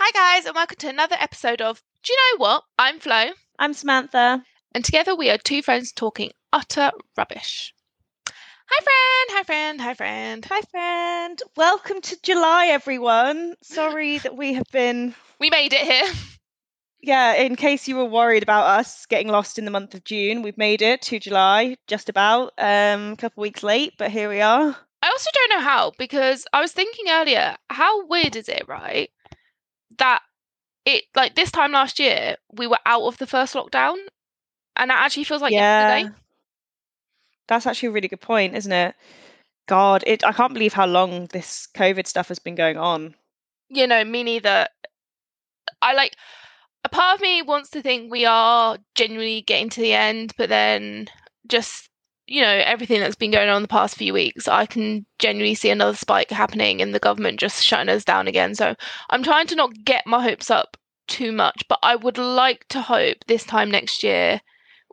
Hi, guys, and welcome to another episode of Do You Know What? I'm Flo, I'm Samantha. and together we are two friends talking utter rubbish. Hi, friend. Hi, friend. Hi, friend. Hi, friend. Welcome to July, everyone. Sorry that we have been, We made it here. yeah, in case you were worried about us getting lost in the month of June, we've made it to July, just about. Um, a couple weeks late, but here we are. I also don't know how because I was thinking earlier, how weird is it, right? That it like this time last year we were out of the first lockdown, and it actually feels like yesterday. That's actually a really good point, isn't it? God, it I can't believe how long this COVID stuff has been going on. You know, me neither. I like a part of me wants to think we are genuinely getting to the end, but then just you know everything that's been going on the past few weeks, I can genuinely see another spike happening and the government just shutting us down again. So I'm trying to not get my hopes up too much, but I would like to hope this time next year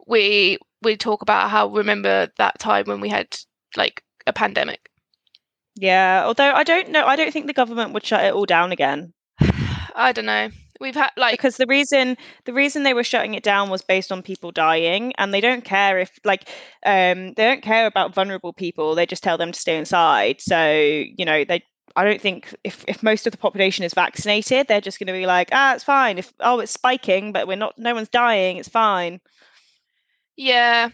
we we talk about how remember that time when we had like a pandemic. Yeah, although I don't know, I don't think the government would shut it all down again. I don't know. We've had like because the reason the reason they were shutting it down was based on people dying and they don't care if like um they don't care about vulnerable people they just tell them to stay inside so you know they I don't think if, if most of the population is vaccinated, they're just going to be like, ah, it's fine. If oh, it's spiking, but we're not, no one's dying, it's fine. Yeah.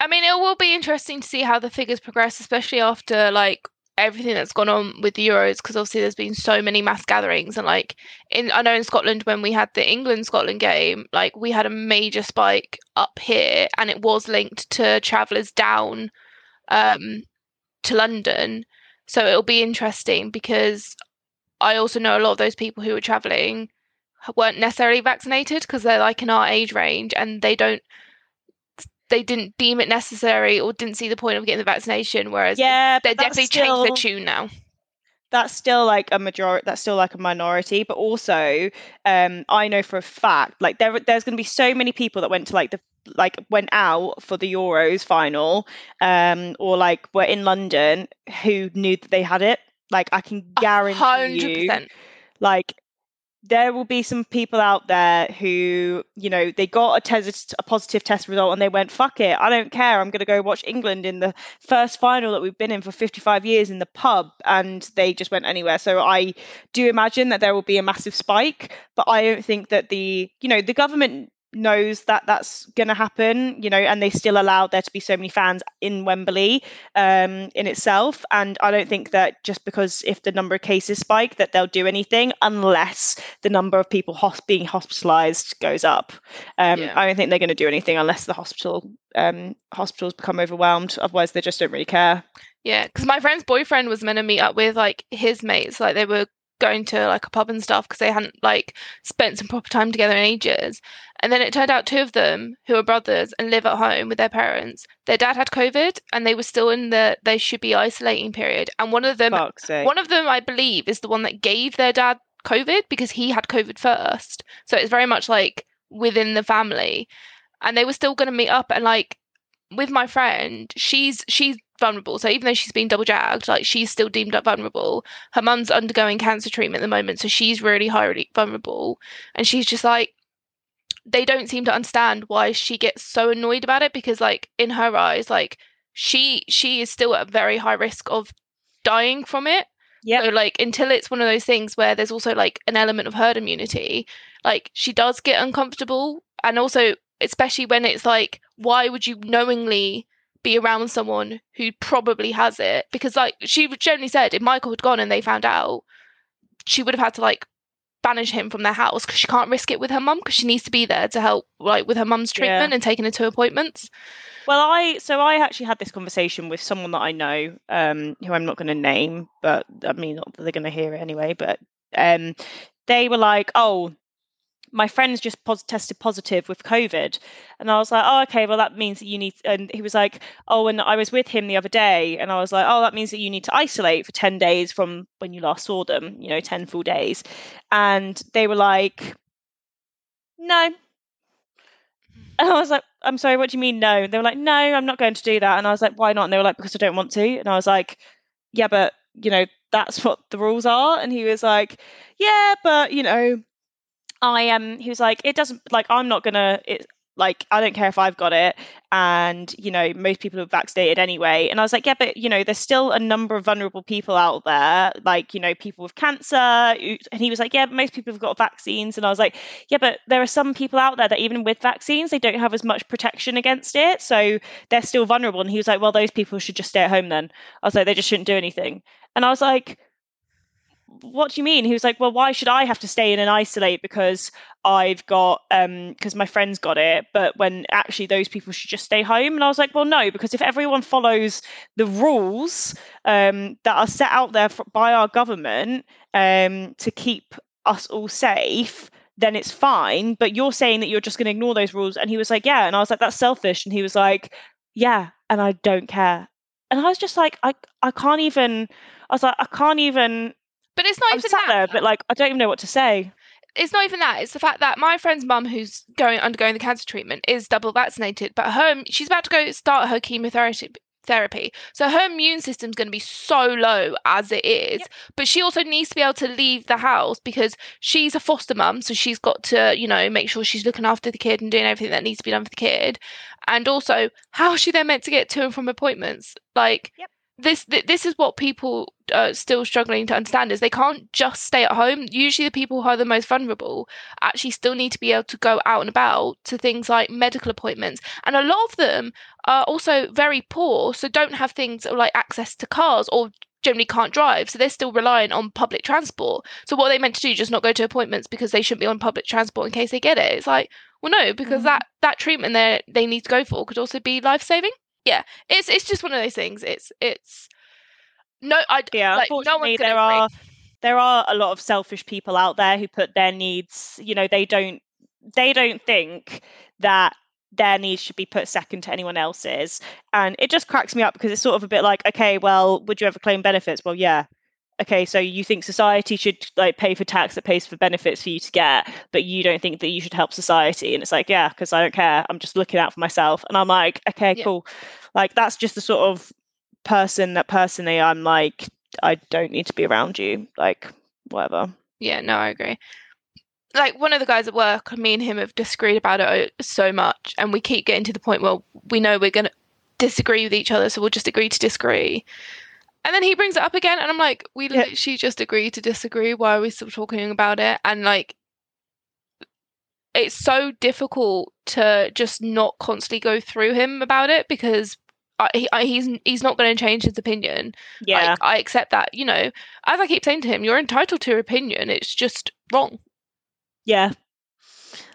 I mean, it will be interesting to see how the figures progress, especially after like everything that's gone on with the Euros, because obviously there's been so many mass gatherings, and like in I know in Scotland when we had the England Scotland game, like we had a major spike up here, and it was linked to travellers down um, to London. So it'll be interesting because I also know a lot of those people who were travelling weren't necessarily vaccinated because they're like in our age range and they don't they didn't deem it necessary or didn't see the point of getting the vaccination. Whereas yeah, they're definitely still, changed their tune now. That's still like a majority. That's still like a minority. But also, um, I know for a fact, like there, there's going to be so many people that went to like the like went out for the Euros final, um, or like were in London who knew that they had it. Like I can guarantee 100%. you, like there will be some people out there who, you know, they got a test, a positive test result, and they went, "Fuck it, I don't care. I'm going to go watch England in the first final that we've been in for 55 years in the pub," and they just went anywhere. So I do imagine that there will be a massive spike, but I don't think that the, you know, the government knows that that's going to happen, you know, and they still allowed there to be so many fans in Wembley um, in itself. And I don't think that just because if the number of cases spike, that they'll do anything unless the number of people hosp- being hospitalised goes up. Um, yeah. I don't think they're going to do anything unless the hospital um, hospitals become overwhelmed. Otherwise, they just don't really care. Yeah, because my friend's boyfriend was meant to meet up with like his mates, like they were going to like a pub and stuff because they hadn't like spent some proper time together in ages. And then it turned out two of them, who are brothers and live at home with their parents, their dad had COVID and they were still in the they should be isolating period. And one of them, one of them, I believe, is the one that gave their dad COVID because he had COVID first. So it's very much like within the family. And they were still going to meet up and like with my friend, she's she's vulnerable. So even though she's been double jagged, like she's still deemed up vulnerable. Her mum's undergoing cancer treatment at the moment, so she's really highly vulnerable. And she's just like, they don't seem to understand why she gets so annoyed about it because, like, in her eyes, like she she is still at very high risk of dying from it. Yeah. So like until it's one of those things where there's also like an element of herd immunity, like she does get uncomfortable, and also especially when it's like, why would you knowingly be around someone who probably has it because like she generally said if michael had gone and they found out she would have had to like banish him from their house because she can't risk it with her mum because she needs to be there to help like with her mum's treatment yeah. and taking her to appointments well i so i actually had this conversation with someone that i know um who i'm not going to name but i mean not that they're going to hear it anyway but um they were like oh my friend's just pos- tested positive with COVID. And I was like, oh, okay, well, that means that you need, and he was like, oh, and I was with him the other day, and I was like, oh, that means that you need to isolate for 10 days from when you last saw them, you know, 10 full days. And they were like, no. Hmm. And I was like, I'm sorry, what do you mean no? They were like, no, I'm not going to do that. And I was like, why not? And they were like, because I don't want to. And I was like, yeah, but, you know, that's what the rules are. And he was like, yeah, but, you know, I um he was like it doesn't like I'm not gonna it like I don't care if I've got it. And you know most people are vaccinated anyway. And I was like yeah but you know there's still a number of vulnerable people out there like you know people with cancer and he was like yeah most people have got vaccines. And I was like yeah but there are some people out there that even with vaccines they don't have as much protection against it. So they're still vulnerable. And he was like well those people should just stay at home then. I was like they just shouldn't do anything. And I was like what do you mean? He was like, well, why should I have to stay in and isolate because I've got um because my friends got it, but when actually those people should just stay home. And I was like, well, no, because if everyone follows the rules um that are set out there for, by our government um to keep us all safe, then it's fine. But you're saying that you're just going to ignore those rules. And he was like, yeah. And I was like, that's selfish. And he was like, yeah, and I don't care. And I was just like, I I can't even. I was like, I can't even but it's not I'm even sat that. there, but like I don't even know what to say. It's not even that. It's the fact that my friend's mum, who's going undergoing the cancer treatment, is double vaccinated, but her she's about to go start her chemotherapy therapy. So her immune system's going to be so low as it is. Yep. But she also needs to be able to leave the house because she's a foster mum. So she's got to, you know, make sure she's looking after the kid and doing everything that needs to be done for the kid. And also, how is she then meant to get to and from appointments? Like, Yep. This this is what people are still struggling to understand is they can't just stay at home. Usually, the people who are the most vulnerable actually still need to be able to go out and about to things like medical appointments, and a lot of them are also very poor, so don't have things like access to cars or generally can't drive, so they're still reliant on public transport. So what are they meant to do? Just not go to appointments because they shouldn't be on public transport in case they get it? It's like, well, no, because Mhm. that that treatment they they need to go for could also be life saving. Yeah, it's it's just one of those things. It's it's no, I Yeah, like no unfortunately, one's there agree. are there are a lot of selfish people out there who put their needs. You know, they don't they don't think that their needs should be put second to anyone else's, and it just cracks me up because it's sort of a bit like, okay, well, would you ever claim benefits? Well, yeah. Okay, so you think society should like pay for tax that pays for benefits for you to get, but you don't think that you should help society. And it's like, yeah, because I don't care. I'm just looking out for myself. And I'm like, okay, Yeah. cool. Like that's just the sort of person that personally I'm like, I don't need to be around you. Like, whatever. Yeah, no, I agree. Like one of the guys at work, me and him have disagreed about it uh, so much, and we keep getting to the point where we know we're gonna disagree with each other, so we'll just agree to disagree. And then he brings it up again, and I'm like, we Yeah. literally just agreed to disagree. Why are we still talking about it? And like, it's so difficult to just not constantly go through him about it because I, he, I, he's he's not going to change his opinion. Yeah. Like, I accept that. You know, as I keep saying to him, you're entitled to your opinion. It's just wrong. yeah.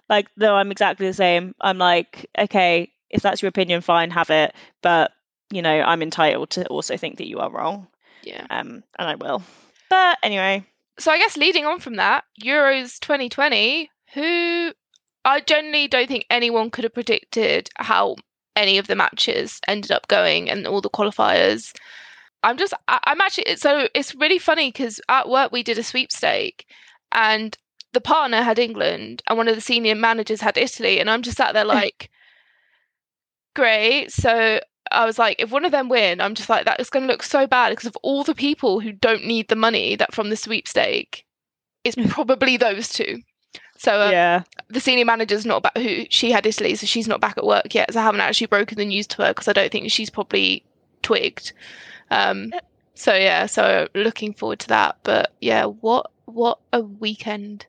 Like, no, I'm exactly the same. I'm like, okay, if that's your opinion, fine, have it. But, you know, I'm entitled to also think that you are wrong. Yeah. Um, and I will. But anyway, So I guess leading on from that, Euros 2020, who I generally don't think anyone could have predicted how any of the matches ended up going and all the qualifiers. I'm just, I, I'm actually, so it's really funny because at work we did a sweepstake and the partner had England and one of the senior managers had Italy. And I'm just sat there like, great. So I was like, if one of them win, I'm just like, that is going to look so bad because of all the people who don't need the money that from the sweepstake, it's probably those two. So um, yeah. the senior manager's not back. Who she had Italy, so she's not back at work yet. So I haven't actually broken the news to her because I don't think she's probably twigged. Um, so yeah, so looking forward to that. But yeah, what what a weekend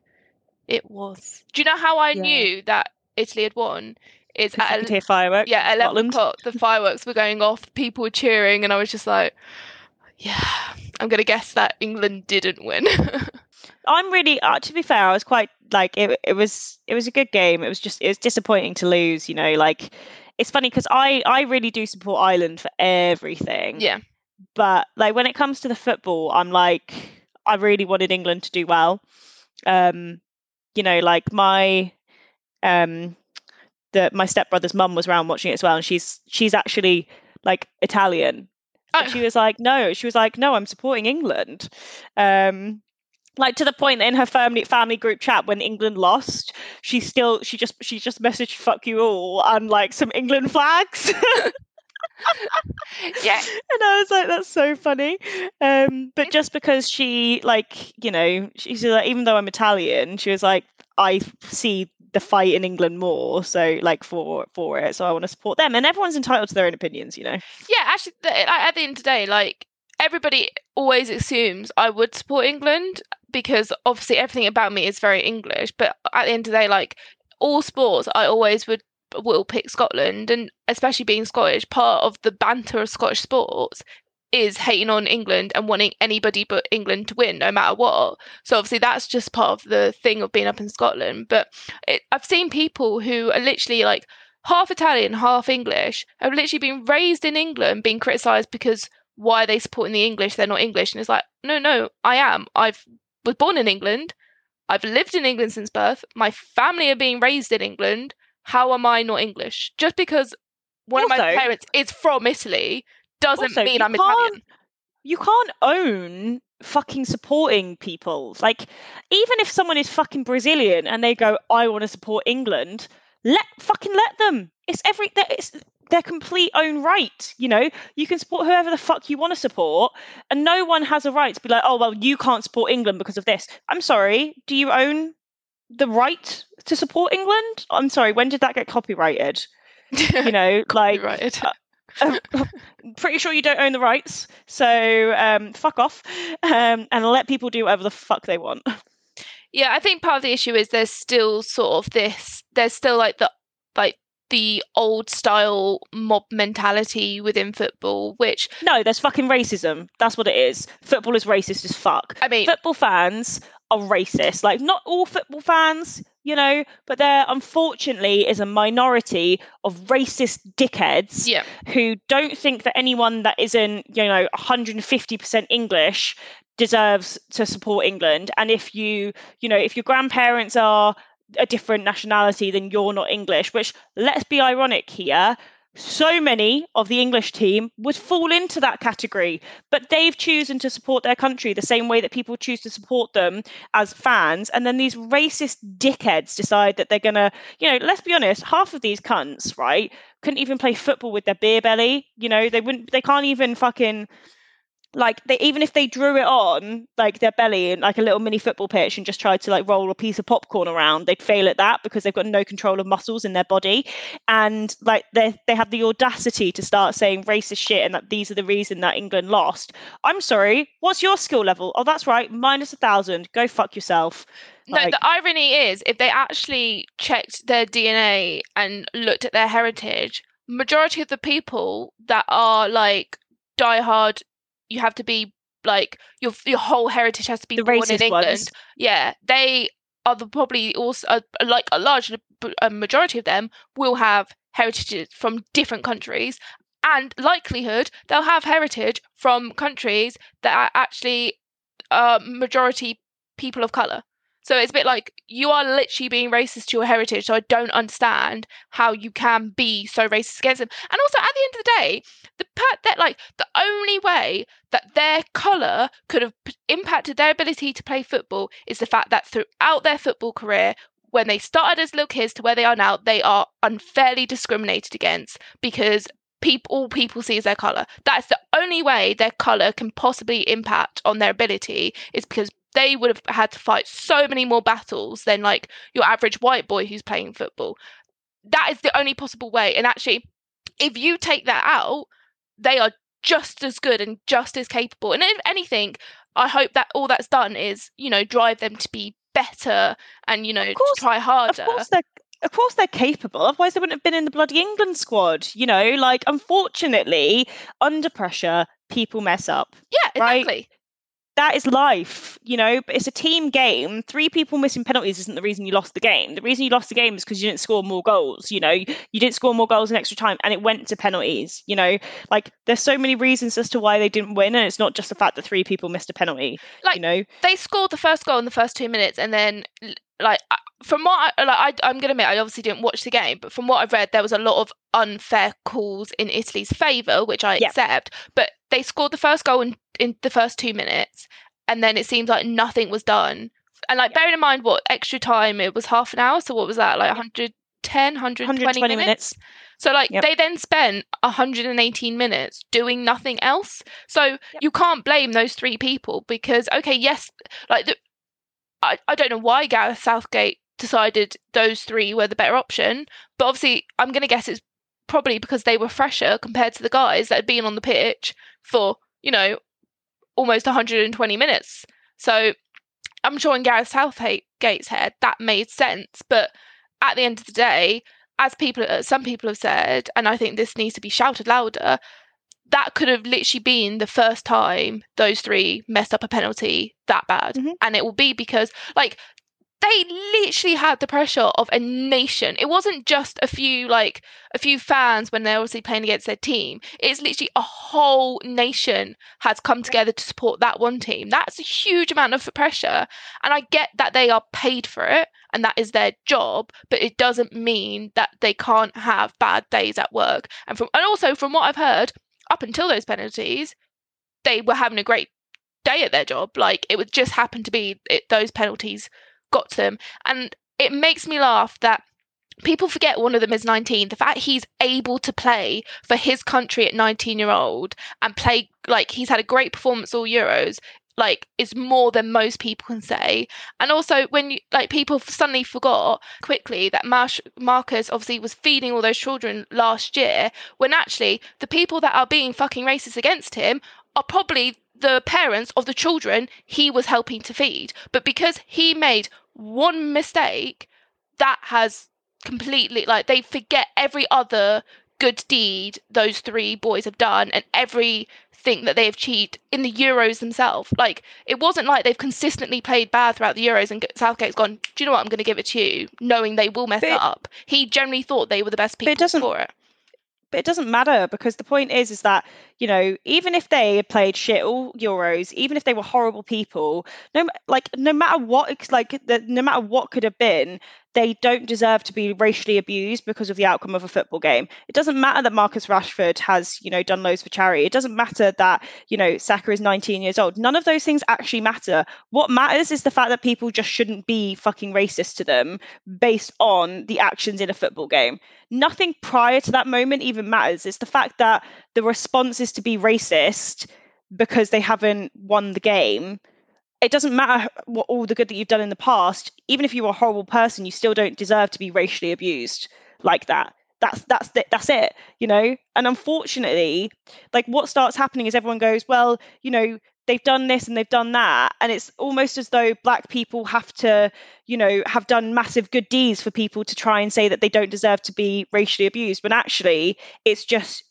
it was. Do you know how I Yeah. knew that Italy had won? It's at could fireworks. yeah, at 11 Scotland. o'clock, the fireworks were going off, people were cheering, and I was just like, yeah, I'm going to guess that England didn't win. I'm really, uh, to be fair, I was quite like it. It was it was a good game. It was just it was disappointing to lose. You know, like it's funny because I I really do support Ireland for everything. yeah, But like when it comes to the football, I'm like I really wanted England to do well. Um, you know, like my um the my stepbrother's mum was around watching it as well, and she's she's actually like Italian. Oh. she was like, no, she was like, no, I'm supporting England. Um, like to the point that in her family family group chat when England lost, she still she just she just messaged "fuck you all" and like some England flags. yeah. And I was like, that's so funny. Um, but just because she, like, you know, she's like, even though I'm Italian, she was like, I see the fight in England more, so like for for it, so I want to support them. And everyone's entitled to their own opinions, you know. Yeah, actually, at the end of the day, like everybody always assumes I would support England because obviously everything about me is very English. But at the end of the day, like all sports, I always would will pick Scotland, and especially being Scottish, part of the banter of Scottish sports is hating on England and wanting anybody but England to win, no matter what. So obviously that's just part of the thing of being up in Scotland. But it, I've seen people who are literally like half Italian, half English, have literally been raised in England, being criticised because why are they supporting the English? They're not English, and it's like, no, no, I am. I've was born in England. I've lived in England since birth. My family are being raised in England. How am I not English? Just because one also, of my parents is from Italy doesn't also, mean I'm Italian. You can't own fucking supporting people. Like, even if someone is fucking Brazilian and they go, I want to support England, let fucking let them. It's every it's their complete own right. You know, you can support whoever the fuck you want to support, and no one has a right to be like, oh well, you can't support England because of this. I'm sorry. Do you own the right to support England? I'm sorry. When did that get copyrighted? You know, like. Uh, uh, pretty sure you don't own the rights, so um, fuck off um, and let people do whatever the fuck they want. Yeah, I think part of the issue is there's still sort of this. There's still like the like the old style mob mentality within football, which no, there's fucking racism. That's what it is. Football is racist as fuck. I mean, football fans are racist. Like not all football fans, you know, but there unfortunately is a minority of racist dickheads yeah. who don't think that anyone that isn't, you know, 150% English deserves to support England. And if you, you know, if your grandparents are a different nationality than you're not English, which let's be ironic here. So many of the English team would fall into that category, but they've chosen to support their country the same way that people choose to support them as fans. And then these racist dickheads decide that they're gonna, you know, let's be honest, half of these cunts, right, couldn't even play football with their beer belly. You know, they wouldn't, they can't even fucking like they even if they drew it on like their belly in like a little mini football pitch and just tried to like roll a piece of popcorn around they'd fail at that because they've got no control of muscles in their body. And like they they have the audacity to start saying racist shit and that these are the reason that england lost. I'm sorry what's your skill level? Oh that's right minus a thousand go fuck yourself. No, like, the irony is if they actually checked their DNA and looked at their heritage, majority of the people that are like diehard you have to be like your your whole heritage has to be the born in England. Ones. Yeah, they are the probably also uh, like a large a majority of them will have heritages from different countries and likelihood they'll have heritage from countries that are actually uh, majority people of color so it's a bit like you are literally being racist to your heritage. So I don't understand how you can be so racist against them. And also, at the end of the day, the part that like the only way that their color could have impacted their ability to play football is the fact that throughout their football career, when they started as little kids to where they are now, they are unfairly discriminated against because people all people see is their color. That's the only way their color can possibly impact on their ability is because they would have had to fight so many more battles than like your average white boy who's playing football. That is the only possible way. And actually, if you take that out, they are just as good and just as capable. And if anything, I hope that all that's done is, you know, drive them to be better and, you know, course, try harder. Of course they're of course they're capable otherwise they wouldn't have been in the bloody england squad you know like unfortunately under pressure people mess up yeah exactly right? That is life, you know, but it's a team game. Three people missing penalties isn't the reason you lost the game. The reason you lost the game is because you didn't score more goals, you know, you didn't score more goals in extra time and it went to penalties, you know. Like there's so many reasons as to why they didn't win and it's not just the fact that three people missed a penalty. Like you know. They scored the first goal in the first 2 minutes and then like from what I, like I, I'm gonna admit I obviously didn't watch the game, but from what I've read, there was a lot of unfair calls in Italy's favour, which I accept. But they scored the first goal in, in the first two minutes, and then it seems like nothing was done. And like bearing in mind what extra time it was half an hour, so what was that like 110, 120, 120 minutes? minutes? So like Yep. they then spent 118 minutes doing nothing else. So you can't blame those three people because okay, yes, like the, I I don't know why Gareth Southgate decided those three were the better option, but obviously I'm going to guess it's probably because they were fresher compared to the guys that had been on the pitch for, you know, almost 120 minutes. So I'm sure in Gareth Southgate's head that made sense, but at the end of the day, as people, uh, some people have said, and I think this needs to be shouted louder, that could have literally been the first time those three messed up a penalty that bad, Mhm. and it will be because like they literally had the pressure of a nation. It wasn't just a few like a few fans when they're obviously playing against their team. It's literally a whole nation has come together to support that one team. That's a huge amount of pressure. And I get that they are paid for it and that is their job, but it doesn't mean that they can't have bad days at work. And from and also from what I've heard, up until those penalties, they were having a great day at their job. Like it would just happen to be it, those penalties got to them. And it makes me laugh that people forget one of them is 19. The fact he's able to play for his country at 19 year old and play like he's had a great performance all Euros. Like is more than most people can say, and also when you like people suddenly forgot quickly that Marcus obviously was feeding all those children last year, when actually the people that are being fucking racist against him are probably the parents of the children he was helping to feed. But because he made one mistake, that has completely like they forget every other good deed those three boys have done and everything that they have achieved in the Euros themselves. Like it wasn't like they've consistently played bad throughout the Euros and Southgate's gone, do you know what, I'm going to give it to you, knowing they will mess But it up. He generally thought they were the best But it people doesn't- for it. But it doesn't matter because the point is is that you know even if they played shit all euros even if they were horrible people no like no matter what like the, no matter what could have been they don't deserve to be racially abused because of the outcome of a football game it doesn't matter that marcus rashford has you know done loads for charity it doesn't matter that you know saka is 19 years old none of those things actually matter what matters is the fact that people just shouldn't be fucking racist to them based on the actions in a football game nothing prior to that moment even matters. It's the fact that the response is to be racist because they haven't won the game. It doesn't matter what all the good that you've done in the past. Even if you're a horrible person, you still don't deserve to be racially abused like that. That's that's. That's it. You know. And unfortunately, like what starts happening is everyone goes, well, you know, they've done this and they've done that, and it's almost as though black people have to you know, have done massive good deeds for people to try and say that they don't deserve to be racially abused, when actually it's just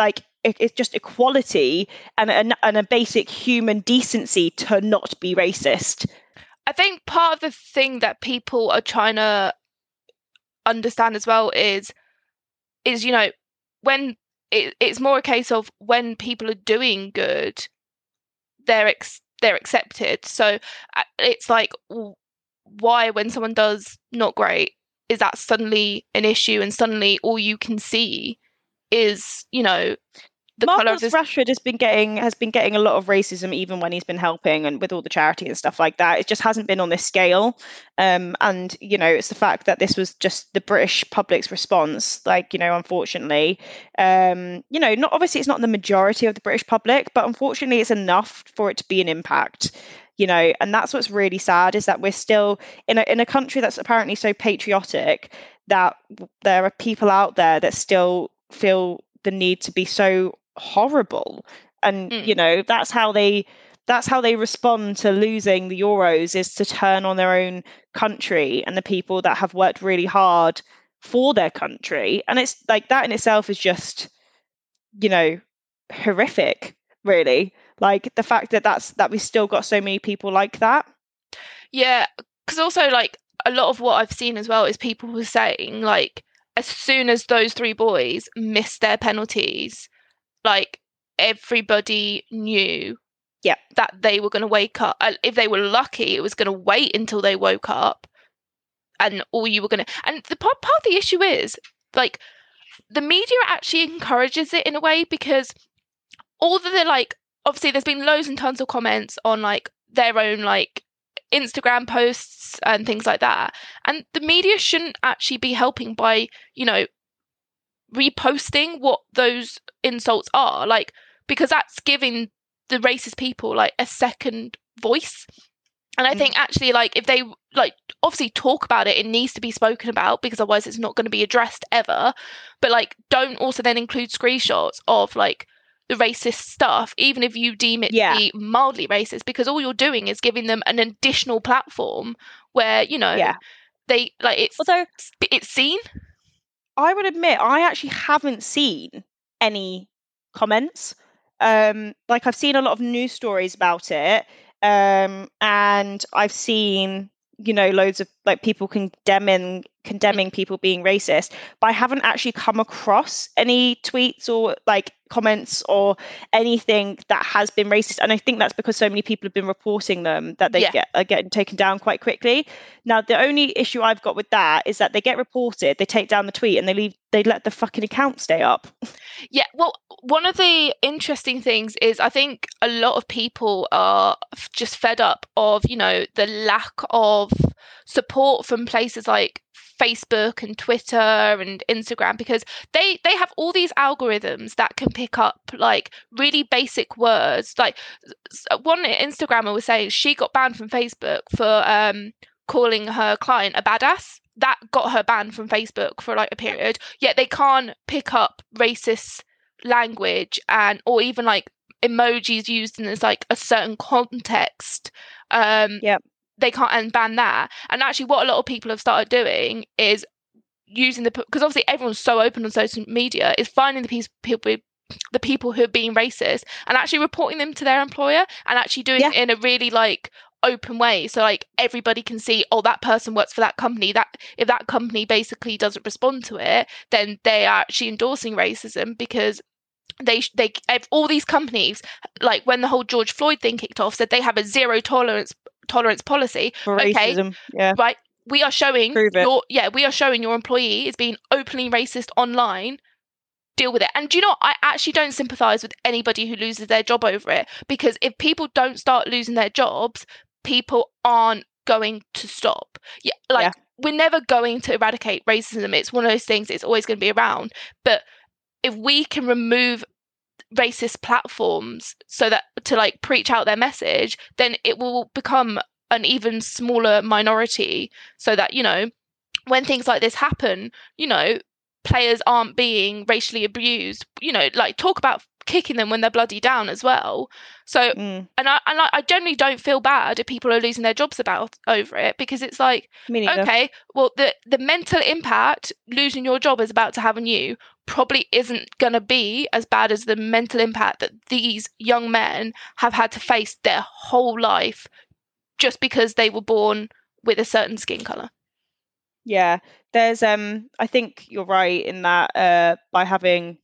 like it's just equality and a, and a basic human decency to not be racist. I think part of the thing that people are trying to understand as well is is you know when it, it's more a case of when people are doing good they're ex- they're accepted so uh, it's like why when someone does not great is that suddenly an issue and suddenly all you can see is you know the Marcus this Rashford has been getting has been getting a lot of racism even when he's been helping and with all the charity and stuff like that. It just hasn't been on this scale. Um, and you know, it's the fact that this was just the British public's response. Like you know, unfortunately, um, you know, not obviously it's not the majority of the British public, but unfortunately, it's enough for it to be an impact. You know, and that's what's really sad is that we're still in a in a country that's apparently so patriotic that there are people out there that still feel the need to be so horrible and Mm. you know that's how they that's how they respond to losing the euros is to turn on their own country and the people that have worked really hard for their country and it's like that in itself is just you know horrific really like the fact that that's that we still got so many people like that Yeah, because also like a lot of what I've seen as well is people were saying like as soon as those three boys missed their penalties, like everybody knew Yeah. that they were going to wake up. If they were lucky, it was going to wait until they woke up, and all you were going to. And the part, part of the issue is like the media actually encourages it in a way because all the, like obviously there's been loads and tons of comments on like their own like Instagram posts and things like that. And the media shouldn't actually be helping by, you know, reposting what those insults are like because that's giving the racist people like a second voice and i Mm. think actually like if they like obviously talk about it it needs to be spoken about because otherwise it's not going to be addressed ever but like don't also then include screenshots of like the racist stuff even if you deem it Yeah. to be mildly racist because all you're doing is giving them an additional platform where you know Yeah. they like it's Although it's seen I would admit I actually haven't seen any comments. Um, like I've seen a lot of news stories about it, um, and I've seen you know loads of like people condemning condemning people being racist, but I haven't actually come across any tweets or like comments or anything that has been racist. And I think that's because so many people have been reporting them that they Yeah. get are getting taken down quite quickly. Now the only issue I've got with that is that they get reported, they take down the tweet, and they leave they let the fucking account stay up. Yeah, well, one of the interesting things is I think a lot of people are just fed up of, you know, the lack of support from places like Facebook and Twitter and Instagram because they they have all these algorithms that can pick up like really basic words. Like one Instagrammer was saying she got banned from Facebook for um calling her client a badass. That got her banned from Facebook for like a period. Yet they can't pick up racist language and or even like emojis used in this like a certain context. Um Yep. They can't and ban that. And actually what a lot of people have started doing is using the because obviously everyone's so open on social media is finding the people the people who are being racist and actually reporting them to their employer and actually doing Yeah. it in a really like open way so like everybody can see oh that person works for that company that if that company basically doesn't respond to it then they are actually endorsing racism because they they all these companies like when the whole George Floyd thing kicked off said they have a zero tolerance tolerance policy For Okay. Yeah. right we are showing your yeah we are showing your employee is being openly racist online deal with it and do you know i actually don't sympathize with anybody who loses their job over it because if people don't start losing their jobs people aren't going to stop yeah like Yeah. we're never going to eradicate racism it's one of those things it's always going to be around but if we can remove racist platforms so that to like preach out their message then it will become an even smaller minority so that you know when things like this happen you know players aren't being racially abused you know like talk about kicking them when they're bloody down as well. So Mm, and i and I, I generally don't feel bad if people are losing their jobs about over it because it's like okay well the the mental impact losing your job is about to have on you probably isn't going to be as bad as the mental impact that these young men have had to face their whole life just because they were born with a certain skin color Yeah, there's um I think you're right in that uh by having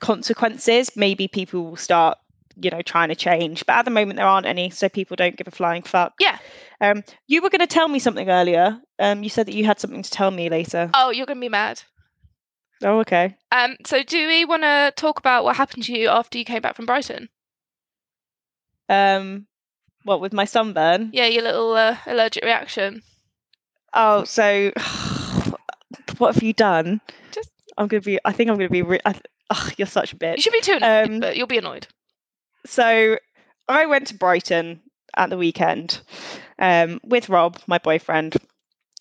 consequences, maybe people will start, you know, trying to change. But at the moment there aren't any, so people don't give a flying fuck. Yeah. Um you were gonna tell me something earlier. Um you said that you had something to tell me later. oh you're going to be mad Oh, okay. um so do we want to talk about what happened to you after you came back from brighton Um what with my sunburn? yeah your little uh, allergic reaction Oh, so what have you done? Just- I'm gonna be I think I'm gonna be re- I, ugh, you're such a bitch. you should be too annoyed Um, but you'll be annoyed So I went to Brighton at the weekend um, with Rob, my boyfriend,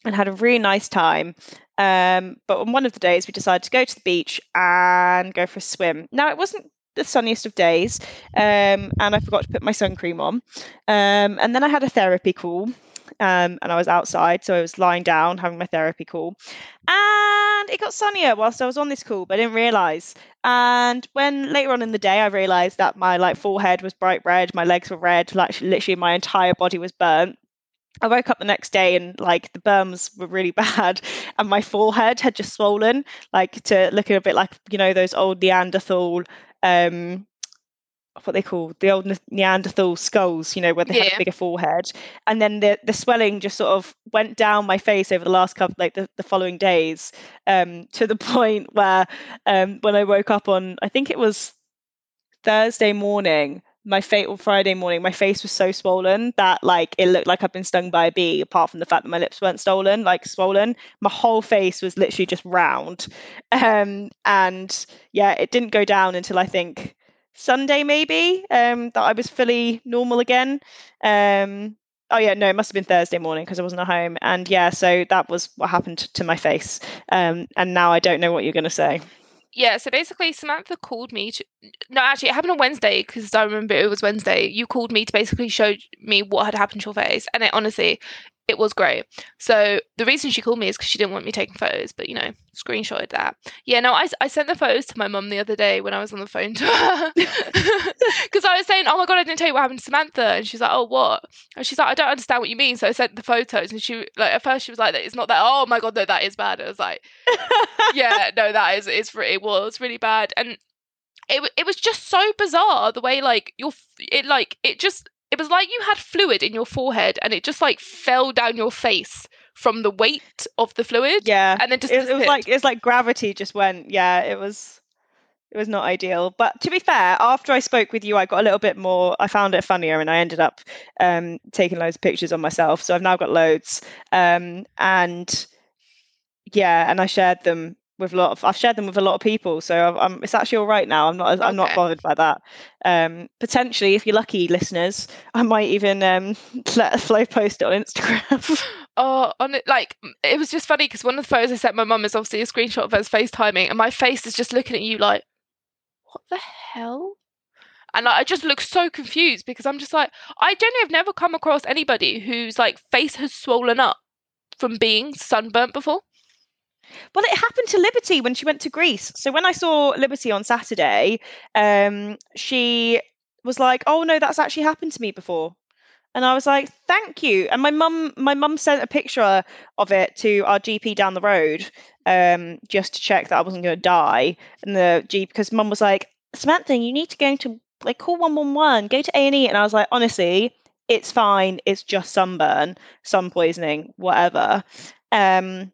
and had a really nice time. Um, but on one of the days, we decided to go to the beach and go for a swim. Now, it wasn't the sunniest of days, um, and I forgot to put my sun cream on. Um, and then I had a therapy call, um, and I was outside, so I was lying down having my therapy call. And it got sunnier whilst I was on this call, but I didn't realise. And when later on in the day I realised that my like forehead was bright red, my legs were red, like literally my entire body was burnt. I woke up the next day and like the burns were really bad, and my forehead had just swollen, like to looking a bit like you know those old Neanderthal, um, what they call the old Neanderthal skulls, you know, where they Yeah. a bigger forehead, and then the the swelling just sort of went down my face over the last couple like the, the following days, um, to the point where um when I woke up on I think it was Thursday morning, my fate or Friday morning, my face was so swollen that like it looked like I'd been stung by a bee, apart from the fact that my lips weren't stolen, like swollen. My whole face was literally just round. Um, and yeah, it didn't go down until I think Sunday maybe, um, that I was fully normal again. Um, oh yeah, no, it must have been Thursday morning because I wasn't at home. And yeah, so that was what happened to my face. Um, and now I don't know what you're gonna say yeah, so basically Samantha called me to no, actually it happened on Wednesday because I remember it was Wednesday. You called me to basically show me what had happened to your face, and it honestly it was great. So the reason she called me is because she didn't want me taking photos, but you know, screenshotted that. Yeah, no, I, I sent the photos to my mum the other day when I was on the phone to her because I was saying, oh my god, I didn't tell you what happened to Samantha, and she's like, oh what? And she's like, I don't understand what you mean. So I sent the photos, and she like at first she was like, That it's not that. Oh my god, no, that is bad. I was like, yeah, no, that is it's it was really bad, and it it was just so bizarre the way like your it like it just it was like you had fluid in your forehead and it just like fell down your face from the weight of the fluid. Yeah, and then just it, it was like it's like gravity just went. Yeah, it was it was not ideal. But to be fair, after I spoke with you, I got a little bit more. I found it funnier, and I ended up um, taking loads of pictures on myself. So I've now got loads, um, and yeah, and I shared them with a lot of I've shared them with a lot of people, so I'm, it's actually all right now. I'm not I'm okay. not bothered by that. Um, potentially, if you're lucky, listeners, I might even um, let a Flo post it on Instagram. oh, on it like it was just funny because one of the photos I sent my mum is obviously a screenshot of us FaceTiming, and my face is just looking at you like, what the hell? And like, I just look so confused because I'm just like, I generally have never come across anybody whose like face has swollen up from being sunburnt before. Well, it happened to Liberty when she went to Greece. So when I saw Liberty on Saturday, um, she was like, "Oh no, that's actually happened to me before." And I was like, "Thank you." And my mum, my mum sent a picture of it to our GP down the road, um, just to check that I wasn't going to die. And the GP, because mum was like, "Samantha, you need to go to like call one one one, go to A and E." And I was like, honestly, it's fine. It's just sunburn, sun poisoning, whatever. Um,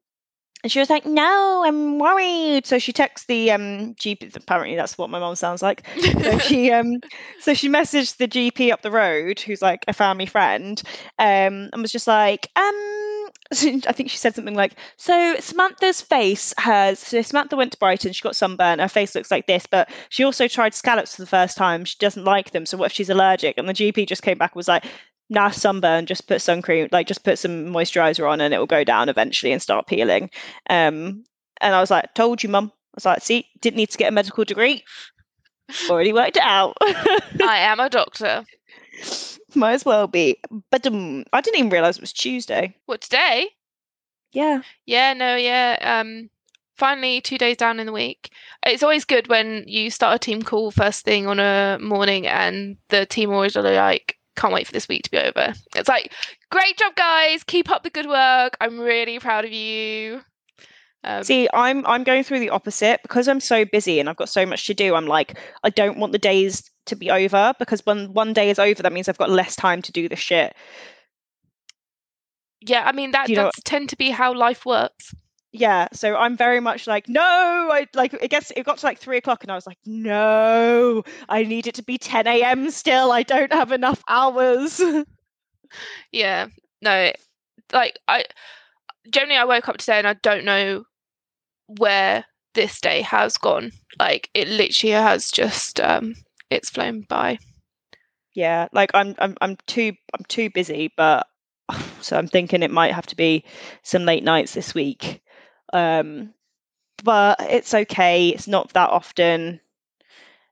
and she was like, "No, I'm worried." So she texts the um, GP. Apparently, that's what my mom sounds like. so she um, so she messaged the GP up the road, who's like a family friend, um, and was just like, um, I think she said something like, "So Samantha's face has. So Samantha went to Brighton. She got sunburn. Her face looks like this, but she also tried scallops for the first time. She doesn't like them. So what if she's allergic?" And the GP just came back and was like, nah, sunburn, just put sun cream, like just put some moisturizer on and it will go down eventually and start peeling. Um, and I was like, told you, mum. I was like, see, didn't need to get a medical degree. Already worked it out. I am a doctor. Might as well be. But um, I didn't even realize it was Tuesday. What today? Yeah. Yeah. No. Yeah. Um. Finally, two days down in the week. It's always good when you start a team call first thing on a morning, and the team always are like, can't wait for this week to be over. It's like, great job, guys. Keep up the good work. I'm really proud of you. Um, See, I'm I'm going through the opposite because I'm so busy and I've got so much to do. I'm like, I don't want the days to be over because when one day is over, that means I've got less time to do the shit. Yeah, I mean that does tend to be how life works yeah so i'm very much like no i like it gets it got to like three o'clock and i was like no i need it to be 10 a.m still i don't have enough hours. Yeah no like i generally i woke up today and i don't know where this day has gone. Like it literally has just um it's flown by. Yeah like i'm i'm, I'm too i'm too busy but so i'm thinking it might have to be some late nights this week um, but it's okay. It's not that often.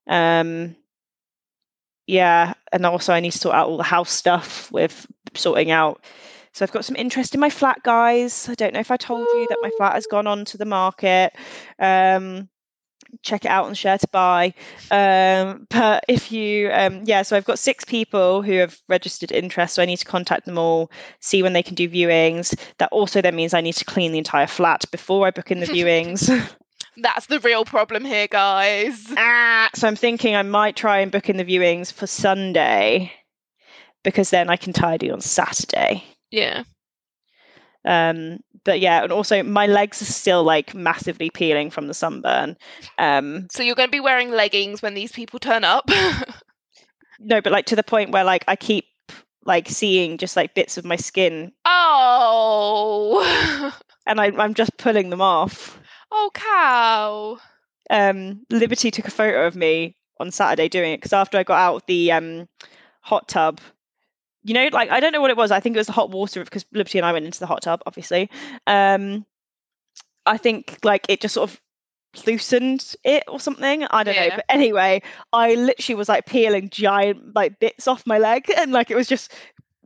Um, yeah, and also I need to sort out all the house stuff with sorting out. So I've got some interest in my flat, guys. I don't know if I told you that my flat has gone on to the market. Um, check it out and share to buy. Um, but if you um, yeah so i've got six people who have registered interest so i need to contact them all see when they can do viewings. That also then means i need to clean the entire flat before i book in the viewings. That's the real problem here guys. Ah, so i'm thinking i might try and book in the viewings for sunday because then i can tidy on saturday. Yeah um, but yeah, and also my legs are still like massively peeling from the sunburn. Um, so you're going to be wearing leggings when these people turn up. no, but like to the point where like I keep like seeing just like bits of my skin Oh. and I, I'm just pulling them off. oh, cow. Um, Liberty took a photo of me on Saturday doing it because after I got out of the um, hot tub, you know, like I don't know what it was. I think it was the hot water because Liberty and I went into the hot tub, obviously. Um, I think like it just sort of loosened it or something. I don't know. But anyway, I literally was like peeling giant like bits off my leg and like it was just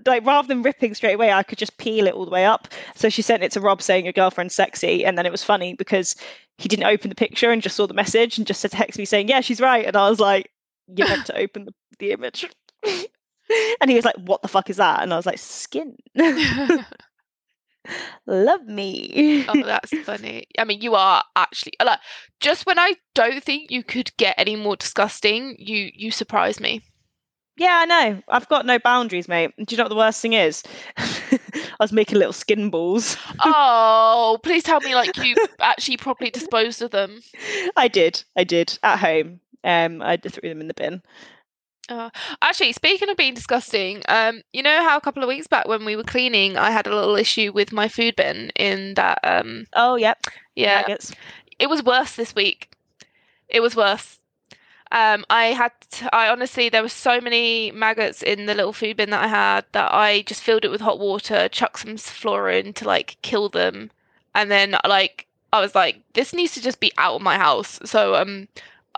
like rather than ripping straight away, I could just peel it all the way up. So she sent it to Rob saying your girlfriend's sexy. And then it was funny because he didn't open the picture and just saw the message and just said text me saying, Yeah, she's right. And I was like, You meant to open the, the image. and he was like, What the fuck is that? And I was like, Skin. Love me. oh, that's funny. I mean, you are actually like just when I don't think you could get any more disgusting, you you surprise me. Yeah, I know. I've got no boundaries, mate. Do you know what the worst thing is? I was making little skin balls. Oh, please tell me like you actually properly disposed of them. I did. I did at home. Um, I just threw them in the bin. Actually, speaking of being disgusting, um, you know how a couple of weeks back when we were cleaning, I had a little issue with my food bin in that um Oh, yep. yeah, Nuggets. it was worse this week. It was worse. Um, I had, to, I honestly, there were so many maggots in the little food bin that I had that I just filled it with hot water, chucked some Zoflora in to like kill them, and then like I was like, this needs to just be out of my house. So um,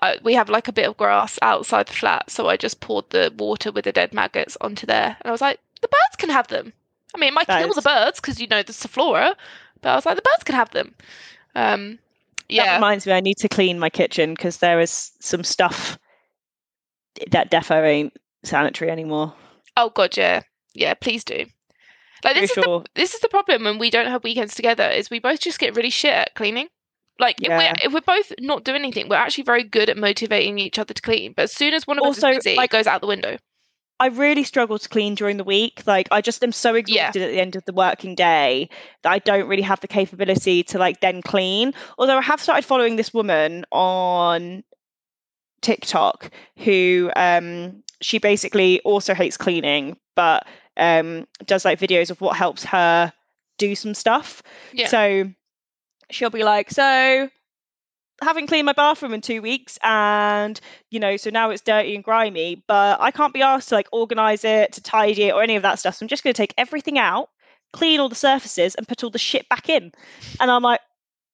I, we have like a bit of grass outside the flat, so I just poured the water with the dead maggots onto there, and I was like, the birds can have them. I mean, it might That kill the birds because you know there's the Zoflora, but I was like, the birds can have them. Um, That yeah. reminds me, I need to clean my kitchen because there is some stuff that defo ain't sanitary anymore. Oh god, yeah, yeah. Please do. Like this is the this is the problem when we don't have weekends together. Is we both just get really shit at cleaning. Like if we're if we're both not doing anything, we're actually very good at motivating each other to clean. But as soon as one of us is busy, like- it goes out the window. I really struggle to clean during the week. Like I just am so exhausted at the end of the working day that I don't really have the capability to like then clean. Although I have started following this woman on TikTok who um she basically also hates cleaning but um does like videos of what helps her do some stuff. Yeah. So she'll be like, so haven't cleaned my bathroom in two weeks and you know so now it's dirty and grimy but i can't be asked to like organize it to tidy it or any of that stuff so i'm just going to take everything out clean all the surfaces and put all the shit back in and i'm like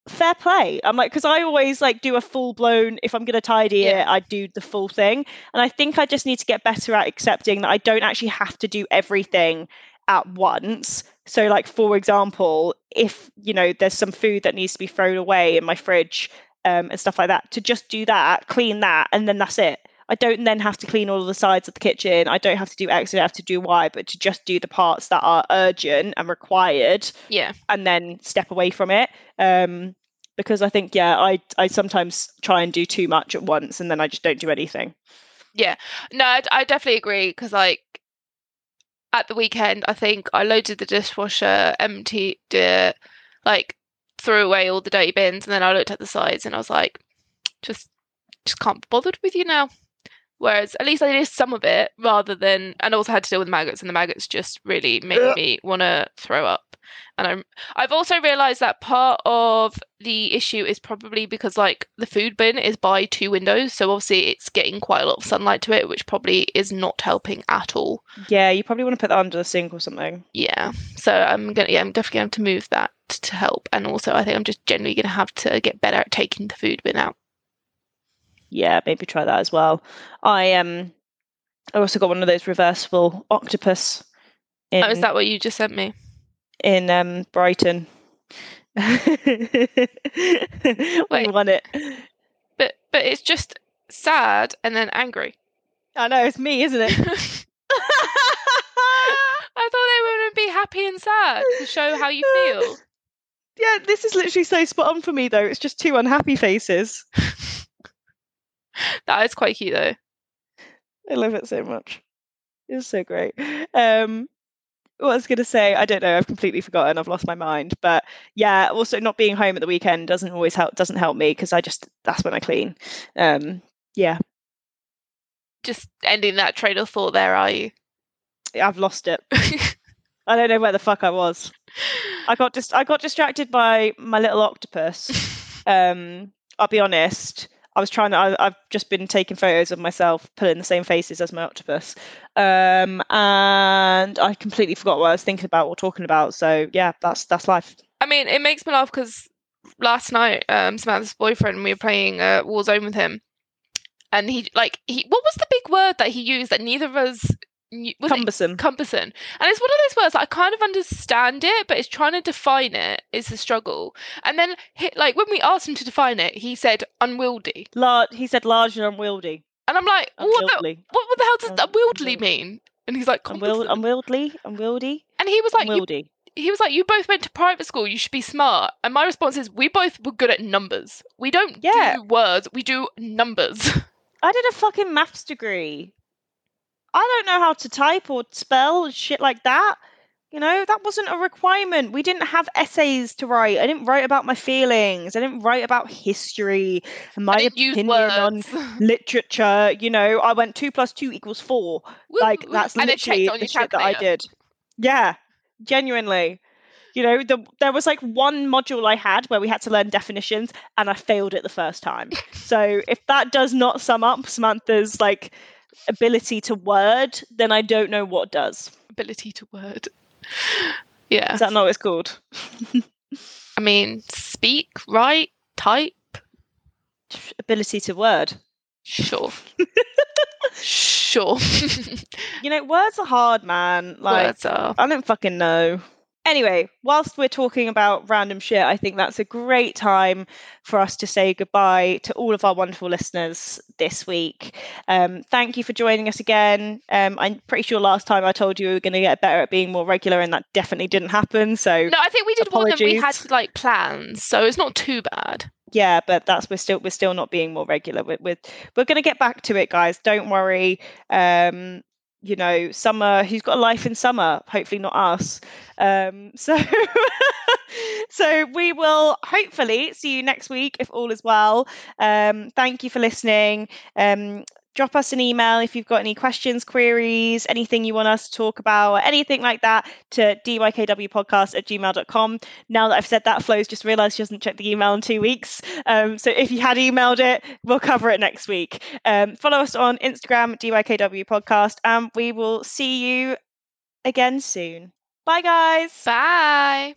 fair play i'm like because i always like do a full blown if i'm going to tidy Yeah. it i do the full thing and i think i just need to get better at accepting that i don't actually have to do everything at once so like for example if you know there's some food that needs to be thrown away in my fridge um, and stuff like that to just do that clean that and then that's it i don't then have to clean all of the sides of the kitchen i don't have to do x i don't have to do y but to just do the parts that are urgent and required Yeah. and then step away from it um, because i think yeah i i sometimes try and do too much at once and then i just don't do anything Yeah. No, I, I definitely agree because like at the weekend, I think I loaded the dishwasher, emptied it, like threw away all the dirty bins, and then I looked at the sides and I was like, just just can't be bothered with you now. Whereas at least I did some of it rather than, and also had to deal with maggots, and the maggots just really made me want to throw up. And I'm, I've also realised that part of the issue is probably because like the food bin is by two windows, so obviously it's getting quite a lot of sunlight to it, which probably is not helping at all. yeah you probably want to put that under the sink or something Yeah, so I'm gonna, yeah, I'm definitely gonna have to move that to help, and also I think I'm just generally gonna have to get better at taking the food bin out. Yeah maybe try that as well i um i also got one of those reversible octopus in, Oh, is that what you just sent me? in um brighton Wait. won it But but it's just sad and then angry. i know it's me isn't it I thought they were going to be happy and sad to show how you feel. yeah this is literally so spot on for me though it's just two unhappy faces That is quite cute though. I love it so much. It's so great. Um, what I was going to say, I don't know. I've completely forgotten. I've lost my mind. But yeah, also not being home at the weekend doesn't always help. Doesn't help me because I just that's when I clean. Um, yeah. just ending that train of thought there, are you? I've lost it. I don't know where the fuck I was. I got just I got distracted by my little octopus. Um, I'll be honest. I was trying to. I, have just been taking photos of myself, pulling the same faces as my octopus, um, and I completely forgot what I was thinking about or talking about. So yeah, that's that's life. I mean, it makes me laugh because last night, um, Samantha's boyfriend, we were playing uh, Warzone with him, and he like he what was the big word that he used that neither of us cumbersome. cumbersome. And it's one of those words that I kind of understand it, but it's trying to define it is the struggle. And then, like when we asked him to define it, he said unwieldy. Large. He said large and unwieldy. And I'm like, what the, what, what the hell does unwieldy mean? And he's like, Unwield, unwieldy, unwieldy. And he was like, unwieldy. he was like, you both went to private school. You should be smart. And my response is, we both were good at numbers. We don't yeah. do words. We do numbers. I did a fucking maths degree. I don't know how to type or spell shit like that. You know, that wasn't a requirement. We didn't have essays to write. I didn't write about my feelings. I didn't write about history and my opinion on literature. You know, I went two plus two equals four. Woo, like that's literally the shit that I did. Yeah, genuinely. You know, the, there was like one module I had where we had to learn definitions, and I failed it the first time. so if that does not sum up Samantha's like ability to word, then I don't know what does. Ability to word. Yeah. Is that not what it's called? I mean, speak, write, type. Ability to word. Sure. sure. you know, words are hard, man. Like, words are. I don't fucking know. Anyway, whilst we're talking about random shit, I think that's a great time for us to say goodbye to all of our wonderful listeners this week. Um, thank you for joining us again. Um, I'm pretty sure last time I told you we were going to get better at being more regular, and that definitely didn't happen. So no, I think we did apologies. more than we had like plans, so it's not too bad yeah but that's we're still we're still not being more regular with, with we're going to get back to it guys don't worry um you know, summer, who's got a life in summer, hopefully not us. Um, so, so we will hopefully see you next week if all is well. Um, thank you for listening. Um, drop us an email if you've got any questions, queries, anything you want us to talk about, or anything like that to dykwpodcast at gmail.com. Now that I've said that, Flo's just realized she hasn't checked the email in two weeks. Um, so if you had emailed it, we'll cover it next week. Um, follow us on Instagram, dykwpodcast, podcast, and we will see you again soon. Bye, guys. Bye.